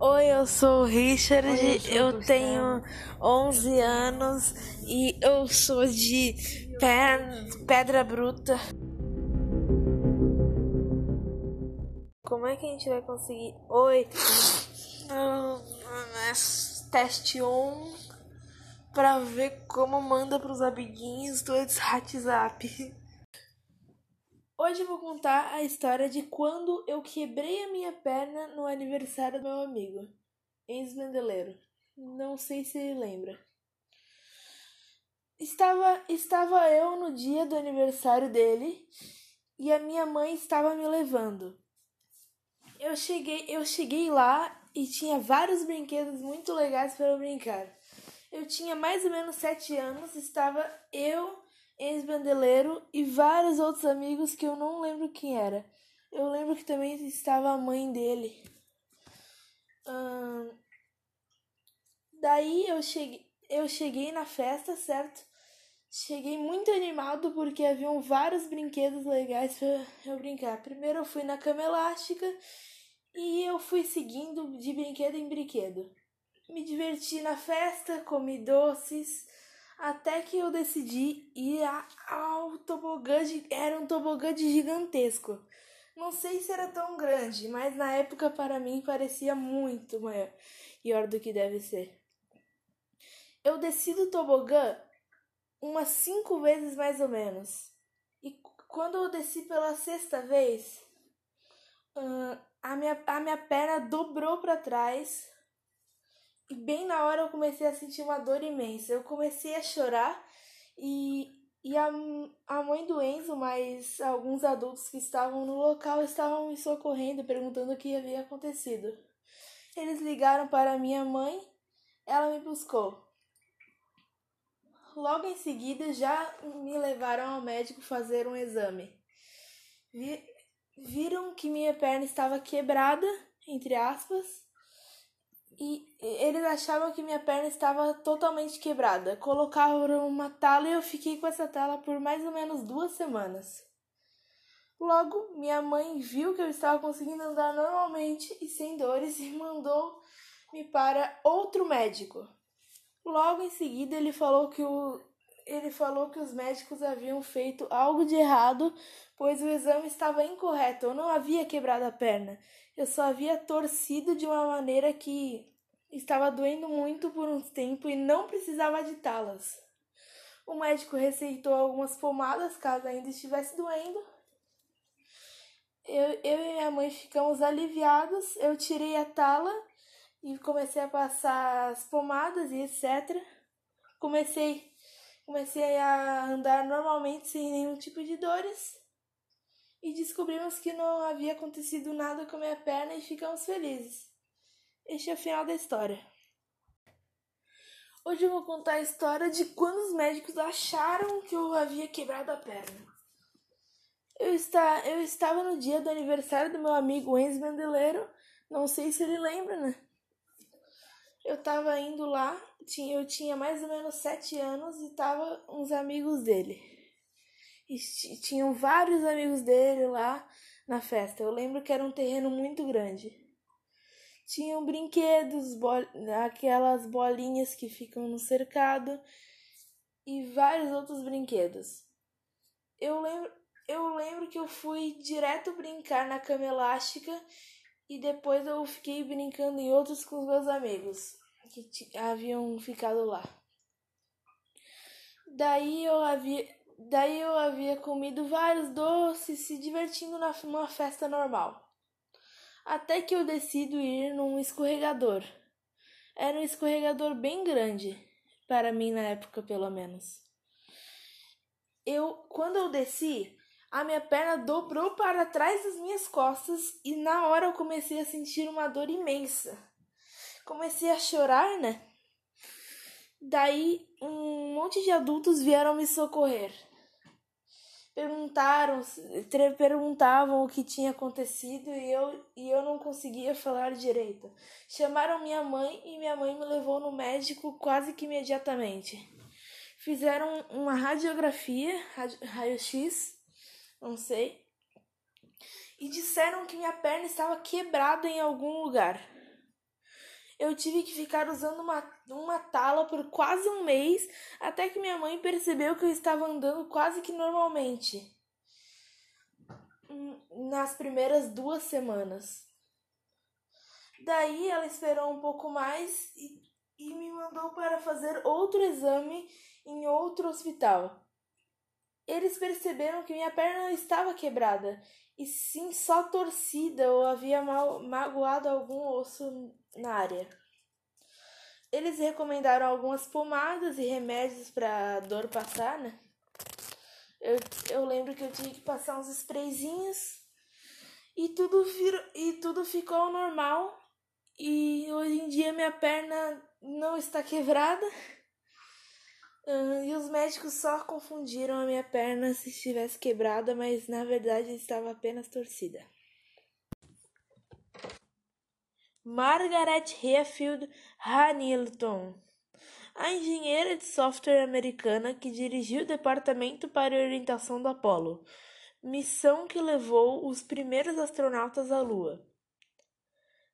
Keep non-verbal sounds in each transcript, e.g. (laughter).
Oi, eu sou o Richard, Oi, eu eu tenho 11 anos e eu sou de Pe- Pedra Bruta. Como é que a gente vai conseguir? Oi, teste 1 pra ver como manda pros amiguinhos do WhatsApp. Hoje eu vou contar a história de quando eu quebrei a minha perna no aniversário do meu amigo, ex-bandeleiro. Não sei se ele lembra. Estava, estava eu no dia do aniversário dele e a minha mãe estava me levando. Eu cheguei, eu cheguei lá e tinha vários brinquedos muito legais para eu brincar. Eu tinha mais ou menos sete anos, estava eu, ex-bandeleiro e vários outros amigos que eu não lembro quem era. Eu lembro que também estava a mãe dele. Ahn, daí eu cheguei, eu cheguei na festa, certo? Cheguei muito animado porque haviam vários brinquedos legais para eu brincar. Primeiro eu fui na cama elástica e eu fui seguindo de brinquedo em brinquedo. Me diverti na festa, comi doces, até que eu decidi ir ao tobogã era um tobogã gigantesco. Não sei se era tão grande, mas na época para mim parecia muito maior, maior do que deve ser. Eu desci do tobogã umas cinco vezes mais ou menos. E quando eu desci pela sexta vez, a, minha, a minha perna dobrou para trás. E bem na hora eu comecei a sentir uma dor imensa. Eu comecei a chorar e, e a, a mãe do Enzo, mais alguns adultos que estavam no local, estavam me socorrendo, perguntando o que havia acontecido. Eles ligaram para minha mãe, ela me buscou. Logo em seguida, já me levaram ao médico fazer um exame. Vi- viram que minha perna estava quebrada, entre aspas, e eles achavam que minha perna estava totalmente quebrada. Colocaram uma tala e eu fiquei com essa tala por mais ou menos duas semanas. Logo, minha mãe viu que eu estava conseguindo andar normalmente e sem dores e (laughs) mandou me para outro médico. Logo em seguida, ele falou que o ele falou que os médicos haviam feito algo de errado, pois o exame estava incorreto. Eu não havia quebrado a perna. Eu só havia torcido de uma maneira que estava doendo muito por um tempo e não precisava de talas. O médico receitou algumas pomadas caso ainda estivesse doendo. Eu, eu e minha mãe ficamos aliviados. Eu tirei a tala e comecei a passar as pomadas e etc. Comecei, comecei a andar normalmente sem nenhum tipo de dores e descobrimos que não havia acontecido nada com a minha perna e ficamos felizes. Este é o final da história. Hoje eu vou contar a história de quando os médicos acharam que eu havia quebrado a perna. Eu, está, eu estava no dia do aniversário do meu amigo Enzo Bandeleiro, não sei se ele lembra, né? Eu estava indo lá, eu tinha mais ou menos sete anos e tava uns amigos dele. E ti- tinham vários amigos dele lá na festa. Eu lembro que era um terreno muito grande. Tinham brinquedos, bol- aquelas bolinhas que ficam no cercado e vários outros brinquedos. Eu lembro, eu lembro que eu fui direto brincar na cama elástica e depois eu fiquei brincando em outros com os meus amigos que haviam ficado lá. Daí eu havia, daí eu havia comido vários doces, se divertindo na, numa festa normal. Até que eu decido ir num escorregador. Era um escorregador bem grande, para mim na época pelo menos. Eu, quando eu desci, a minha perna dobrou para trás das minhas costas e na hora eu comecei a sentir uma dor imensa. Comecei a chorar, né? Daí um monte de adultos vieram me socorrer. Perguntaram, perguntavam o que tinha acontecido e eu, e eu não conseguia falar direito. Chamaram minha mãe e minha mãe me levou no médico quase que imediatamente. Fizeram uma radiografia, radi- raio-x, não sei, e disseram que minha perna estava quebrada em algum lugar. Eu tive que ficar usando uma, uma tala por quase um mês até que minha mãe percebeu que eu estava andando quase que normalmente. Hum, nas primeiras duas semanas. Daí ela esperou um pouco mais e, e me mandou para fazer outro exame em outro hospital. Eles perceberam que minha perna estava quebrada, e sim só torcida ou havia mal, magoado algum osso na área. Eles recomendaram algumas pomadas e remédios para a dor passar, né? Eu, eu lembro que eu tinha que passar uns sprayzinhos e tudo, vir, e tudo ficou normal. E hoje em dia minha perna não está (laughs) quebrada. E os médicos só confundiram a minha perna se estivesse quebrada, mas na verdade estava apenas torcida. Margaret Hayfield Hamilton, a engenheira de software americana que dirigiu o departamento para orientação do Apollo, missão que levou os primeiros astronautas à Lua.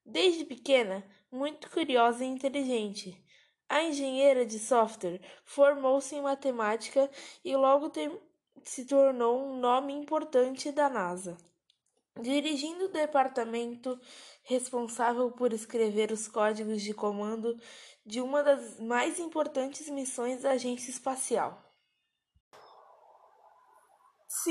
Desde pequena, muito curiosa e inteligente, a engenheira de software formou-se em matemática e logo se tornou um nome importante da NASA. Dirigindo o departamento responsável por escrever os códigos de comando de uma das mais importantes missões da agência espacial.